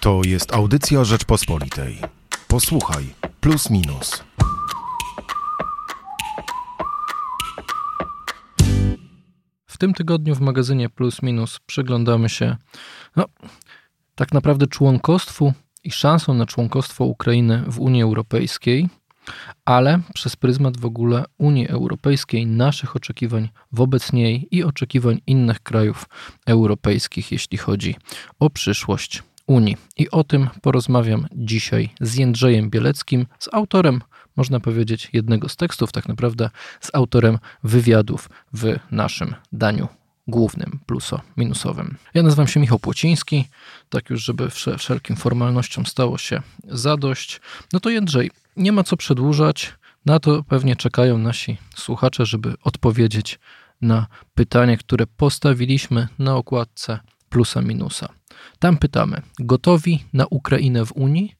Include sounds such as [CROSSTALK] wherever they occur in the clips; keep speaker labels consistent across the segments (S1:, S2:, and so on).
S1: To jest audycja Rzeczpospolitej. Posłuchaj, plus minus.
S2: W tym tygodniu w magazynie Plus Minus przyglądamy się no, tak naprawdę członkostwu i szansą na członkostwo Ukrainy w Unii Europejskiej, ale przez pryzmat w ogóle Unii Europejskiej, naszych oczekiwań wobec niej i oczekiwań innych krajów europejskich, jeśli chodzi o przyszłość Unii. I o tym porozmawiam dzisiaj z Jędrzejem Bieleckim, z autorem, można powiedzieć, jednego z tekstów, tak naprawdę z autorem wywiadów w naszym daniu głównym pluso-minusowym. Ja nazywam się Michał Płociński, tak już, żeby wszelkim formalnościom stało się zadość. No to Jędrzej, nie ma co przedłużać, na to pewnie czekają nasi słuchacze, żeby odpowiedzieć na pytanie, które postawiliśmy na okładce plusa minusa. Tam pytamy: gotowi na Ukrainę w Unii?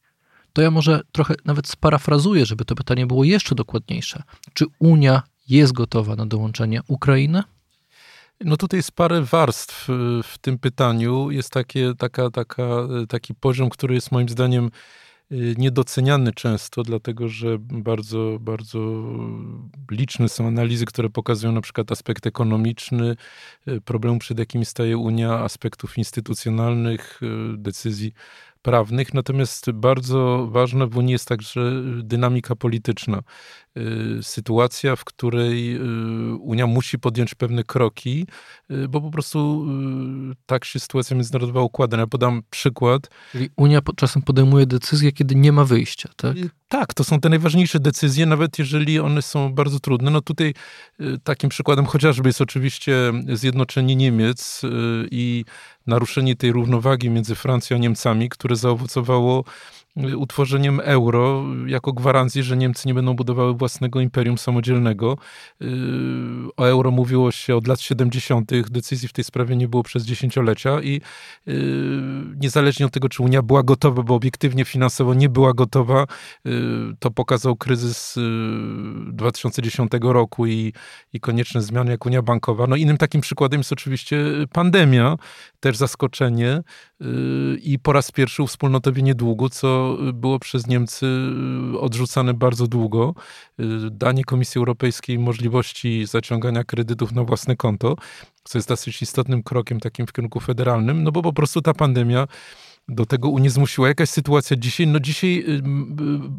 S2: To ja może trochę nawet sparafrazuję, żeby to pytanie było jeszcze dokładniejsze. Czy Unia jest gotowa na dołączenie Ukrainy?
S3: No tutaj jest parę warstw w tym pytaniu. Jest takie, taka, taka, taki poziom, który jest moim zdaniem y, niedoceniany często, dlatego że bardzo, bardzo liczne są analizy, które pokazują na przykład aspekt ekonomiczny, y, problemu, przed jakim staje Unia, aspektów instytucjonalnych, y, decyzji prawnych, natomiast bardzo ważna w Unii jest także dynamika polityczna. Y, sytuacja, w której y, Unia musi podjąć pewne kroki, y, bo po prostu tak się sytuacja międzynarodowa układa. Ja podam przykład.
S2: Czyli Unia czasem podejmuje decyzje, kiedy nie ma wyjścia, tak?
S3: Tak, to są te najważniejsze decyzje, nawet jeżeli one są bardzo trudne. No tutaj takim przykładem chociażby jest oczywiście zjednoczenie Niemiec i naruszenie tej równowagi między Francją a Niemcami, które zaowocowało utworzeniem euro jako gwarancji, że Niemcy nie będą budowały własnego imperium samodzielnego. Yy, o euro mówiło się od lat 70., decyzji w tej sprawie nie było przez dziesięciolecia i yy, niezależnie od tego, czy Unia była gotowa, bo obiektywnie finansowo nie była gotowa, yy, to pokazał kryzys 2010 roku i, i konieczne zmiany jak Unia Bankowa. No innym takim przykładem jest oczywiście pandemia, też zaskoczenie i po raz pierwszy uwspólnotowienie długu, co było przez Niemcy odrzucane bardzo długo. Danie Komisji Europejskiej możliwości zaciągania kredytów na własne konto, co jest dosyć istotnym krokiem takim w kierunku federalnym, no bo po prostu ta pandemia do tego Unię zmusiła. Jakaś sytuacja dzisiaj? No dzisiaj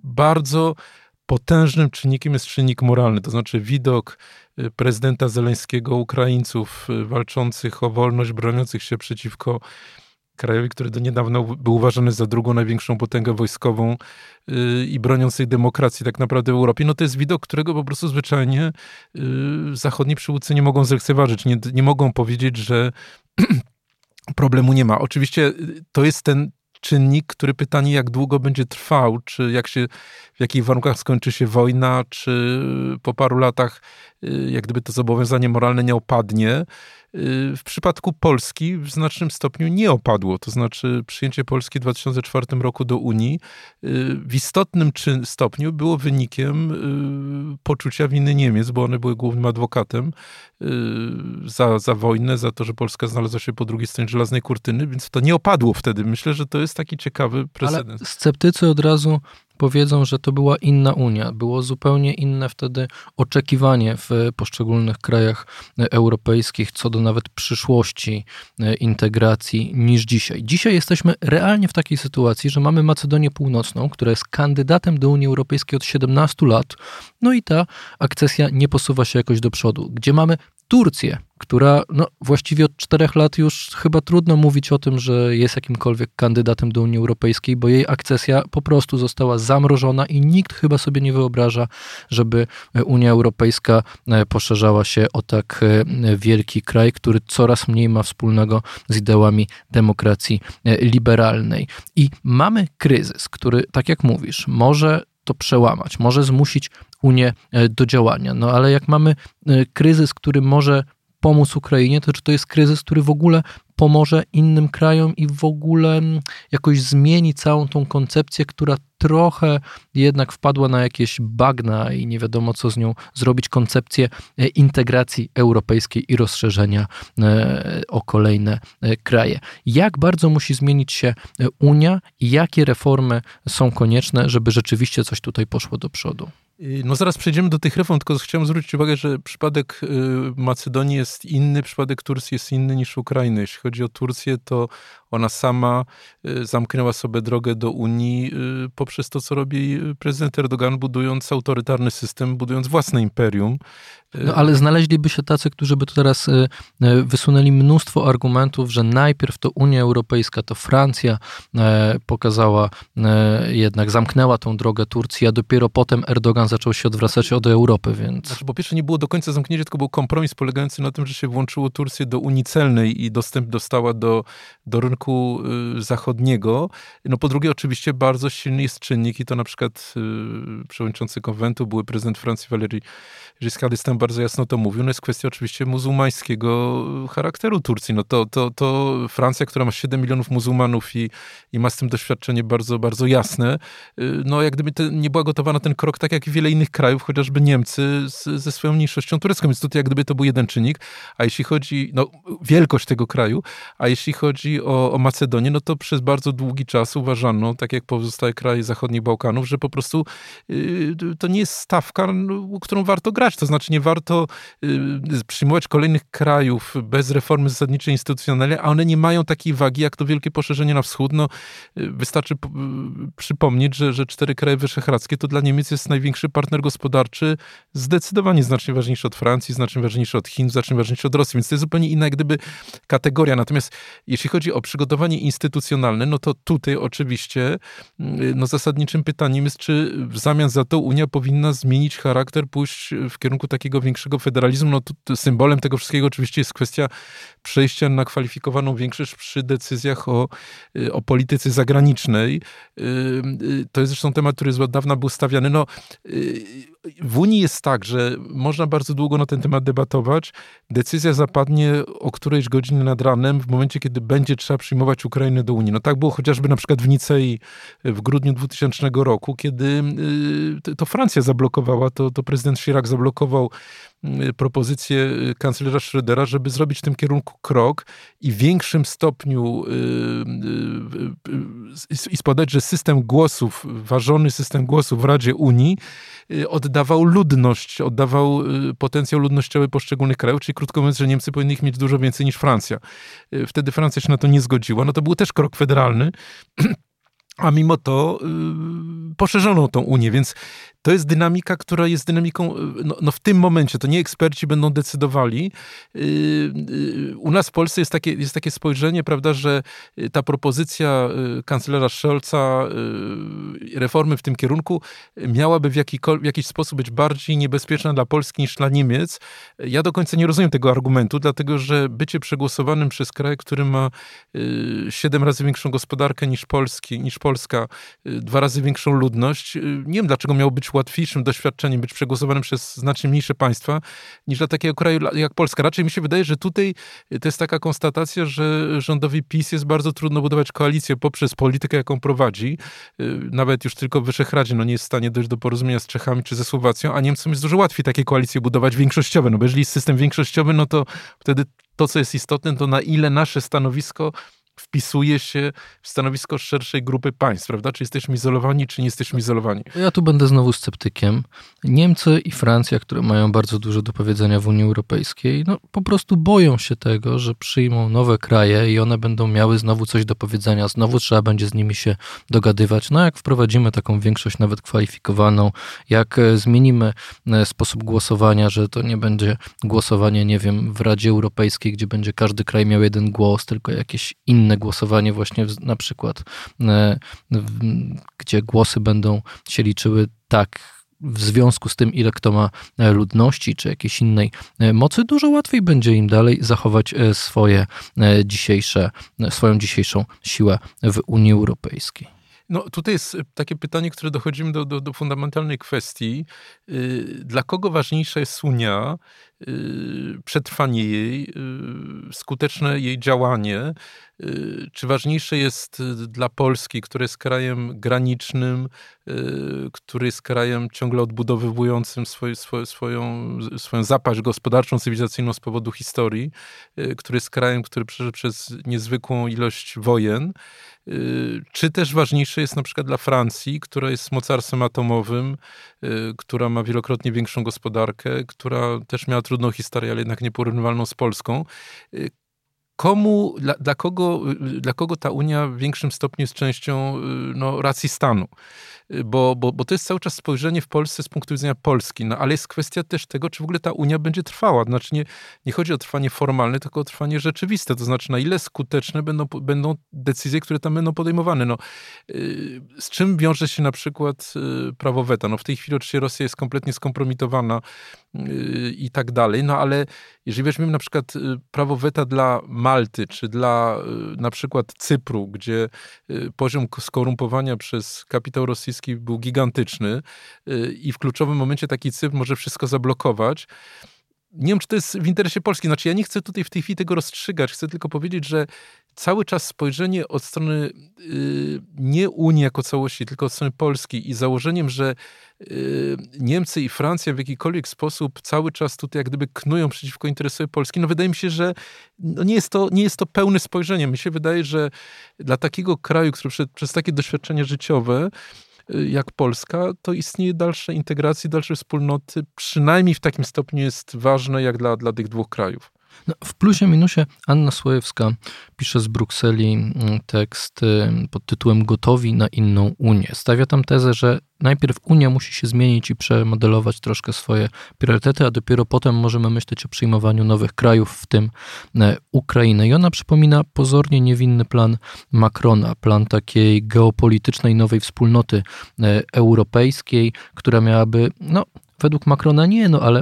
S3: bardzo potężnym czynnikiem jest czynnik moralny, to znaczy widok prezydenta Zeleńskiego, Ukraińców walczących o wolność, broniących się przeciwko krajowi, który do niedawna był uważany za drugą największą potęgę wojskową yy, i broniącej demokracji tak naprawdę w Europie, no to jest widok, którego po prostu zwyczajnie yy, zachodni przywódcy nie mogą zlekceważyć, nie, nie mogą powiedzieć, że [CLEARS THROAT] problemu nie ma. Oczywiście yy, to jest ten czynnik, który pytanie, jak długo będzie trwał, czy jak się, w jakich warunkach skończy się wojna, czy po paru latach, jak gdyby to zobowiązanie moralne nie opadnie. Y, w przypadku Polski w znacznym stopniu nie opadło. To znaczy przyjęcie Polski w 2004 roku do Unii y, w istotnym stopniu było wynikiem y, poczucia winy Niemiec, bo one były głównym adwokatem za, za wojnę, za to, że Polska znalazła się po drugiej stronie żelaznej kurtyny, więc to nie opadło wtedy. Myślę, że to jest taki ciekawy precedens.
S2: Ale sceptycy od razu powiedzą, że to była inna Unia. Było zupełnie inne wtedy oczekiwanie w poszczególnych krajach europejskich co do nawet przyszłości e, integracji niż dzisiaj. Dzisiaj jesteśmy realnie w takiej sytuacji, że mamy Macedonię Północną, która jest kandydatem do Unii Europejskiej od 17 lat, no i ta akcesja nie posuwa się jakoś do przodu. Gdzie mamy Turcję, która no, właściwie od czterech lat już chyba trudno mówić o tym, że jest jakimkolwiek kandydatem do Unii Europejskiej, bo jej akcesja po prostu została zamrożona i nikt chyba sobie nie wyobraża, żeby Unia Europejska e, poszerzała się o tak e, wielki kraj, który coraz mniej ma wspólnego z ideałami demokracji e, liberalnej. I mamy kryzys, który, tak jak mówisz, może to przełamać, może zmusić Unię do działania. No ale jak mamy kryzys, który może pomóc Ukrainie, to czy to jest kryzys, który w ogóle pomoże innym krajom i w ogóle mm, jakoś zmieni całą tą koncepcję, która trochę jednak wpadła na jakieś bagna i nie wiadomo co z nią zrobić, koncepcję e, integracji europejskiej i rozszerzenia e, o kolejne e, kraje. Jak bardzo musi zmienić się Unia i jakie reformy są konieczne, żeby rzeczywiście coś tutaj poszło do przodu?
S3: Y, no zaraz przejdziemy do tych reform, tylko chciałem zwrócić uwagę, że przypadek y, Macedonii jest inny, przypadek Turcji jest inny niż Ukrainy. Jeśli chodzi o Turcję, to ona sama y, zamknęła sobie drogę do Unii poprzez to, co robi prezydent Erdogan, budując autorytarny system, budując własne imperium.
S2: No ale znaleźliby się tacy, którzy by teraz wysunęli mnóstwo argumentów, że najpierw to Unia Europejska, to Francja pokazała, jednak zamknęła tą drogę Turcji, a dopiero potem Erdogan zaczął się odwracać od Europy, więc...
S3: Znaczy, po pierwsze nie było do końca zamknięcie, tylko był kompromis polegający na tym, że się włączyło Turcję do Unii Celnej i dostęp dostała do, do rynku y, zachodniego. No po drugie oczywiście bardzo silny jest czynnik i to na przykład y, przewodniczący konwentu, były prezydent Francji Valéry Giscard d'Estaing bardzo jasno to mówił, no jest kwestia oczywiście muzułmańskiego charakteru Turcji. No to, to, to Francja, która ma 7 milionów muzułmanów i, i ma z tym doświadczenie bardzo, bardzo jasne, y, no jak gdyby te, nie była gotowa na ten krok, tak jak wiele innych krajów, chociażby Niemcy z, ze swoją mniejszością turecką, więc tutaj jak gdyby to był jeden czynnik, a jeśli chodzi, no wielkość tego kraju, a jeśli chodzi o, o Macedonię, no to przez bardzo długi czas uważano, tak jak pozostałe kraje zachodnich Bałkanów, że po prostu yy, to nie jest stawka, no, którą warto grać, to znaczy nie warto yy, przyjmować kolejnych krajów bez reformy zasadniczej instytucjonalnej, a one nie mają takiej wagi, jak to wielkie poszerzenie na wschód, no yy, wystarczy yy, przypomnieć, że, że cztery kraje wyszehradzkie to dla Niemiec jest największy partner gospodarczy, zdecydowanie znacznie ważniejszy od Francji, znacznie ważniejszy od Chin, znacznie ważniejszy od Rosji, więc to jest zupełnie inna jak gdyby kategoria. Natomiast jeśli chodzi o przygotowanie instytucjonalne, no to tutaj oczywiście no zasadniczym pytaniem jest, czy w zamian za to Unia powinna zmienić charakter, pójść w kierunku takiego większego federalizmu. No to, symbolem tego wszystkiego oczywiście jest kwestia przejścia na kwalifikowaną większość przy decyzjach o, y, o polityce zagranicznej. Y, y, to jest zresztą temat, który od dawna był stawiany. No, w Unii jest tak, że można bardzo długo na ten temat debatować. Decyzja zapadnie o którejś godzinie nad ranem, w momencie, kiedy będzie trzeba przyjmować Ukrainę do Unii. No tak było chociażby na przykład w Nicei w grudniu 2000 roku, kiedy to Francja zablokowała, to, to prezydent Chirac zablokował Y, propozycję y, kanclerza Schrödera, żeby zrobić w tym kierunku krok i w większym stopniu y, i spodać, że system głosów, ważony system głosów w Radzie Unii oddawał ludność, oddawał potencjał ludnościowy poszczególnych krajów, czyli krótko mówiąc, że Niemcy powinni ich mieć dużo więcej niż Francja. Wtedy Francja się na to nie zgodziła. No to był też krok federalny. [CLEARS THROAT] A mimo to yy, poszerzono tą Unię, więc to jest dynamika, która jest dynamiką, y, no, no, w tym momencie, to nie eksperci będą decydowali. Y, y, u nas w Polsce jest takie, jest takie spojrzenie, prawda, że ta propozycja kanclerza Scholza, reformy w tym kierunku, miałaby w, w jakiś sposób być bardziej niebezpieczna dla Polski niż dla Niemiec. Ja do końca nie rozumiem tego argumentu, dlatego że bycie przegłosowanym przez kraj, który ma siedem razy większą gospodarkę niż, Polski, niż Polska, dwa razy większą ludność, nie wiem dlaczego miało być łatwiejszym doświadczeniem być przegłosowanym przez znacznie mniejsze państwa niż dla takiego kraju jak Polska. Raczej mi się wydaje, że tutaj to jest taka konstatacja, że rządowi PiS jest bardzo trudno budować koalicję poprzez politykę, jaką prowadzi. Y, nawet już tylko w Wyszehradzieś no nie jest w stanie dojść do porozumienia z Czechami czy ze Słowacją, a Niemcom jest dużo łatwiej takie koalicje budować większościowe. No bo jeżeli jest system większościowy, no to wtedy to, co jest istotne, to na ile nasze stanowisko wpisuje się w stanowisko szerszej grupy państw, prawda? Czy jesteśmy izolowani, czy nie jesteśmy izolowani?
S2: Ja tu będę znowu sceptykiem. Niemcy i Francja, które mają bardzo dużo do powiedzenia w Unii Europejskiej, no po prostu boją się tego, że przyjmą nowe kraje i one będą miały znowu coś do powiedzenia, znowu trzeba będzie z nimi się dogadywać. No jak wprowadzimy taką większość nawet kwalifikowaną, jak e, zmienimy e, sposób głosowania, że to nie będzie głosowanie, nie wiem, w Radzie Europejskiej, gdzie będzie każdy kraj miał jeden głos, tylko jakieś inne inne głosowanie, właśnie na przykład, e, gdzie głosy będą się liczyły tak w związku z tym, ile kto ma e, ludności czy jakiejś innej e, mocy, dużo łatwiej będzie im dalej zachować swoje dzisiejsze, swoją dzisiejszą siłę w Unii Europejskiej.
S3: No tutaj jest takie pytanie, które dochodzimy do, do, do fundamentalnej kwestii. Y, dla kogo ważniejsza jest Unia, przetrwanie jej, y, skuteczne jej działanie, czy ważniejsze jest dla Polski, która jest krajem granicznym, który jest krajem ciągle odbudowywującym swoj, swoj, swoją, swoją zapaść gospodarczą, cywilizacyjną z powodu historii, który jest krajem, który przeszedł przez niezwykłą ilość wojen, Y, czy też ważniejsze jest na przykład dla Francji, która jest mocarstwem atomowym, y, która ma wielokrotnie większą gospodarkę, która też miała trudną historię, ale jednak nieporównywalną z Polską. Y, komu, dla, dla, kogo, dla kogo ta Unia w większym stopniu jest częścią no, racji stanu? bo, bo, bo to jest cały czas spojrzenie w Polsce z punktu widzenia Polski, no ale jest kwestia też tego, czy w ogóle ta Unia będzie trwała. Znaczy nie, nie chodzi o trwanie formalne, tylko o trwanie rzeczywiste, to znaczy na ile skuteczne będą, będą decyzje, które tam będą podejmowane. No, y, z czym wiąże się na przykład y, prawo weta? No w tej chwili oczywiście Rosja jest kompletnie skompromitowana y, i tak dalej, no ale jeżeli weźmiemy na przykład prawo weta dla Malty, czy dla na przykład Cypru, gdzie poziom skorumpowania przez kapitał rosyjski był gigantyczny y, i w kluczowym momencie taki Cypr może wszystko zablokować. Nie wiem, czy to jest w interesie Polski. Znaczy, ja nie chcę tutaj w tej chwili tego rozstrzygać. Chcę tylko powiedzieć, że cały czas spojrzenie od strony y, nie Unii jako całości, tylko od strony Polski i założeniem, że y, Niemcy i Francja w jakikolwiek sposób cały czas tutaj jak gdyby knują przeciwko interesowi Polski, no wydaje mi się, że no nie, jest to, nie jest to pełne spojrzenie. Mi się wydaje, że dla takiego kraju, który przez, przez takie doświadczenia życiowe jak Polska, to istnieje dalsze integracji, dalsze wspólnoty, przynajmniej w takim stopniu jest ważne jak dla, dla tych dwóch krajów.
S2: No, w plusie minusie Anna Słojewska pisze z Brukseli mm, tekst y, pod tytułem Gotowi na inną Unię. Stawia tam tezę, że najpierw Unia musi się zmienić i przemodelować troszkę swoje priorytety, a dopiero potem możemy myśleć o przyjmowaniu nowych krajów, w tym e, Ukrainę. I ona przypomina pozornie niewinny plan Macrona, plan takiej geopolitycznej nowej wspólnoty e, europejskiej, która miałaby, no, według Macrona nie, no ale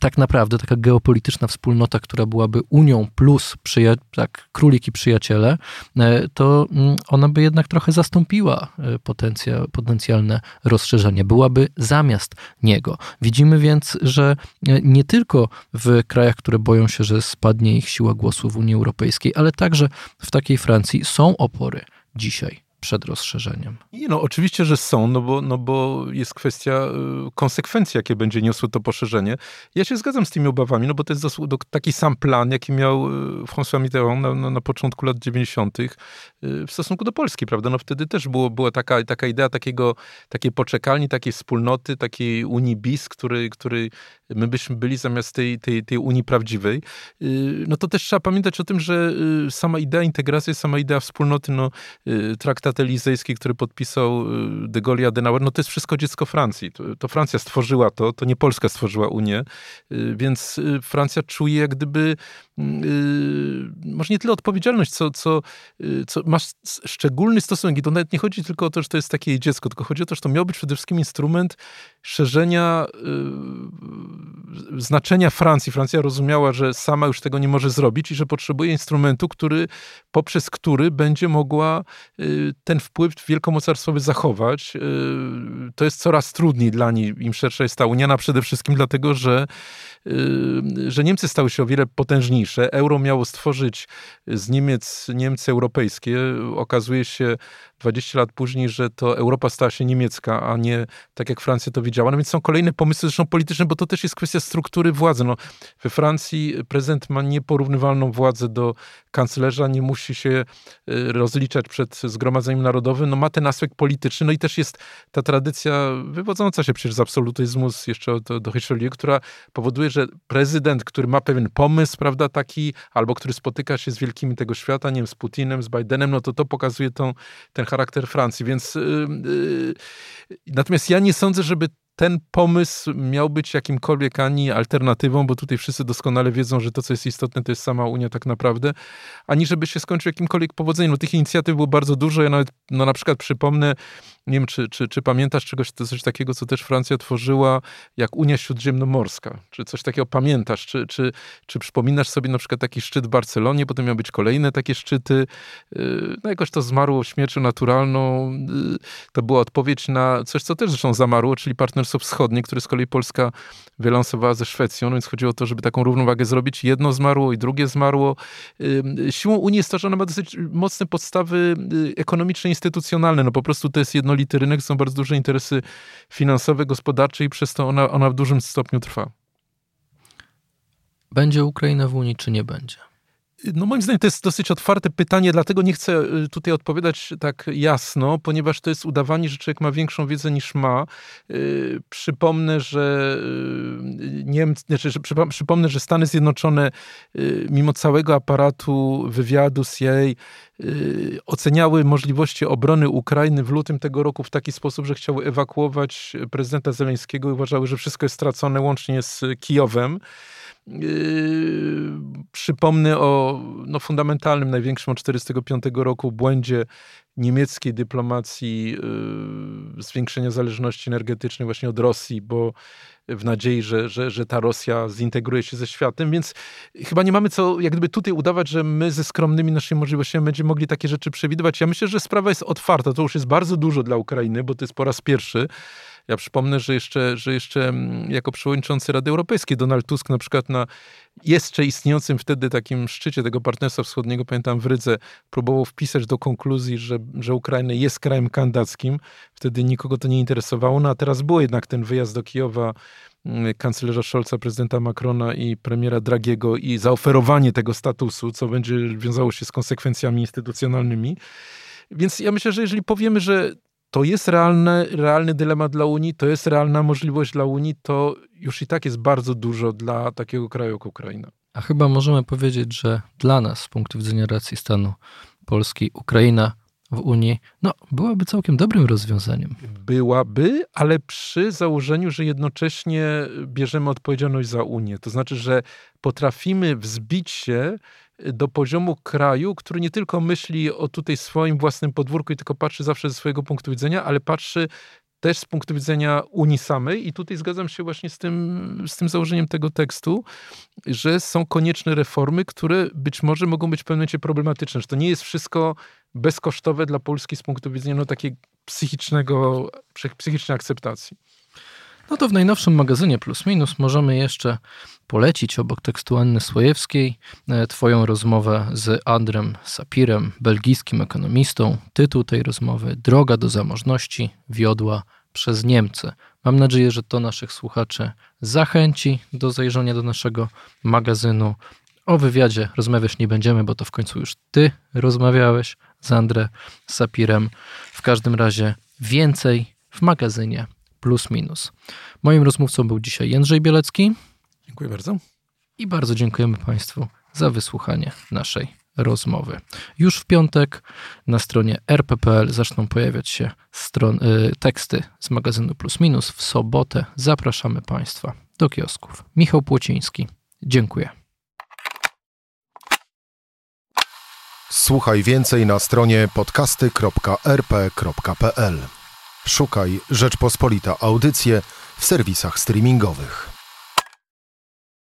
S2: tak naprawdę taka geopolityczna wspólnota, która byłaby Unią plus przyja- tak, królik i przyjaciele, e, to mm, ona by jednak trochę zastąpiła e, potencja, potencjalne rozszerzenie, byłaby zamiast niego. Widzimy więc, że e, nie tylko w krajach, które boją się, że spadnie ich siła głosu w Unii Europejskiej, ale także w takiej Francji są opory dzisiaj przed rozszerzeniem.
S3: I no, oczywiście, że są, no bo, no bo jest kwestia y, konsekwencji, jakie będzie niosło to poszerzenie. Ja się zgadzam z tymi obawami, no bo to jest taki sam plan, jaki miał y, François Mitterrand na, na, na początku lat 90. Y, w stosunku do Polski, prawda? No wtedy też było, była taka, taka idea takiego, takiej poczekalni, takiej wspólnoty, takiej Unii BIS, który, który my byśmy byli zamiast tej, tej, tej Unii prawdziwej. No to też trzeba pamiętać o tym, że sama idea integracji, sama idea wspólnoty, no traktat traktat elizejski, który podpisał y, de Gaulle i Adenauer, no to jest wszystko dziecko Francji. To, to, Francja stworzyła to, to nie Polska stworzyła Unię, y, więc y, Francja czuje jak gdyby może nie tyle odpowiedzialność, co, co, co masz szczególny stosunek i to nawet nie chodzi tylko o to, że to jest takie jej dziecko, tylko chodzi o to, że to miał być przede wszystkim instrument szerzenia znaczenia Francji. Francja rozumiała, że sama już tego nie może zrobić i że potrzebuje instrumentu, który, poprzez który będzie mogła ten wpływ wielkomocarstwowy zachować. Y, to jest coraz trudniej dla niej, im szersza jest ta Unia, przede wszystkim dlatego, że Y, że Niemcy stały się o wiele potężniejsze. Euro miało stworzyć z Niemiec Niemcy europejskie. Okazuje się 20 lat później, że to Europa stała się niemiecka, a nie tak jak Francja to widziała. No więc są kolejne pomysły, zresztą polityczne, bo to też jest kwestia struktury władzy. No, we Francji prezydent ma nieporównywalną władzę do kanclerza, nie musi się y, rozliczać przed Zgromadzeniem Narodowym. No, ma ten aspekt polityczny, no i też jest ta tradycja wywodząca się przecież z absolutyzmu, jeszcze do, do która powoduje, że prezydent, który ma pewien pomysł, prawda, taki, albo który spotyka się z wielkimi tego świata, nie wiem, z Putinem, z Bidenem, no to to pokazuje tą, ten charakter Francji. Więc yy, yy, natomiast ja nie sądzę, żeby ten pomysł miał być jakimkolwiek ani alternatywą, bo tutaj wszyscy doskonale wiedzą, że to, co jest istotne, to jest sama Unia tak naprawdę, ani żeby się skończył jakimkolwiek powodzeniem. No, tych inicjatyw było bardzo dużo. Ja nawet, no, na przykład przypomnę Nie wiem, czy, czy, czy pamiętasz czegoś, coś takiego, co też Francja tworzyła, jak Unia Śródziemnomorska? Czy coś takiego pamiętasz? Czy, czy, czy przypominasz sobie na przykład taki szczyt w Barcelonie, potem miały być kolejne takie szczyty? Y, no jakoś to zmarło śmiercią naturalną. Y, to była odpowiedź na coś, co też zresztą zamarło, czyli Partnerstwo Wschodnie, które z kolei Polska wylansowała ze Szwecją, no więc chodziło o to, żeby taką równowagę zrobić. Jedno zmarło i drugie zmarło. Siłą Unii jest to, że ona ma dosyć mocne podstawy ekonomiczne, instytucjonalne. No po prostu to jest jednolity rynek, są bardzo duże interesy finansowe, gospodarcze i przez to ona, ona w dużym stopniu trwa.
S2: Będzie Ukraina w Unii, czy nie będzie?
S3: No moim zdaniem to jest dosyć otwarte pytanie, dlatego nie chcę y, tutaj odpowiadać tak jasno, ponieważ to jest udawanie, że człowiek ma większą wiedzę niż ma. Yy, przypomnę, że yy, Niemcy, znaczy, że przypomnę, że Stany Zjednoczone mimo całego aparatu wywiadu CIA y, oceniały możliwości obrony Ukrainy w lutym tego roku w taki sposób, że chciały ewakuować prezydenta Zeleńskiego i uważały, że wszystko jest stracone łącznie z Kijowem. Yy, przypomnę o no, fundamentalnym, największym od 1945 roku błędzie niemieckiej dyplomacji yy, zwiększenia zależności energetycznej właśnie od Rosji, bo w nadziei, że, że, że ta Rosja zintegruje się ze światem, więc chyba nie mamy co jak gdyby tutaj udawać, że my ze skromnymi naszymi możliwościami będziemy mogli takie rzeczy przewidywać. Ja myślę, że sprawa jest otwarta, to już jest bardzo dużo dla Ukrainy, bo to jest po raz pierwszy ja przypomnę, że jeszcze, że jeszcze mm, jako przewodniczący Rady Europejskiej Donald Tusk na przykład na jeszcze istniejącym wtedy takim szczycie tego partnerstwa wschodniego, pamiętam w Rydze, próbował wpisać do konkluzji, że, że Ukraina jest krajem kandydackim. Wtedy nikogo to nie interesowało, no a teraz był jednak ten wyjazd do Kijowa mm, kanclerza Scholza, prezydenta Macrona i premiera Dragiego i zaoferowanie tego statusu, co będzie wiązało się z konsekwencjami instytucjonalnymi. Więc ja myślę, że jeżeli powiemy, że to jest realny, realny dylemat dla Unii, to jest realna możliwość dla Unii, to już i tak jest bardzo dużo dla takiego kraju jak Ukraina.
S2: A chyba możemy powiedzieć, że dla nas, z punktu widzenia racji stanu Polski, Ukraina w Unii, no, byłaby całkiem dobrym rozwiązaniem.
S3: Byłaby, ale przy założeniu, że jednocześnie bierzemy odpowiedzialność za Unię. To znaczy, że potrafimy wzbić się do poziomu kraju, który nie tylko myśli o tutaj swoim własnym podwórku i tylko patrzy zawsze ze swojego punktu widzenia, ale patrzy też z punktu widzenia Unii samej i tutaj zgadzam się właśnie z tym, z tym założeniem tego tekstu, że są konieczne reformy, które być może mogą być w pewnym momencie problematyczne, że to nie jest wszystko bezkosztowe dla Polski z punktu widzenia no, takiej psychicznego, psychicznej akceptacji.
S2: No to w najnowszym magazynie Plus Minus możemy jeszcze polecić obok tekstu Anny Słojewskiej e, Twoją rozmowę z Andrem Sapirem, belgijskim ekonomistą. Tytuł tej rozmowy Droga do zamożności wiodła przez Niemcy. Mam nadzieję, że to naszych słuchaczy zachęci do zajrzenia do naszego magazynu. O wywiadzie rozmawiać nie będziemy, bo to w końcu już Ty rozmawiałeś z Andrem Sapirem. W każdym razie więcej w magazynie plus minus. Moim rozmówcą był dzisiaj Jędrzej Bielecki.
S3: Dziękuję bardzo.
S2: I bardzo dziękujemy Państwu za wysłuchanie naszej rozmowy. Już w piątek na stronie rppl zaczną pojawiać się stron, y, teksty z magazynu Plus Minus. W sobotę zapraszamy Państwa do kiosków. Michał Płociński. Dziękuję.
S1: Słuchaj więcej na stronie podcasty.rp.pl. Szukaj Rzeczpospolita Audycje w serwisach streamingowych.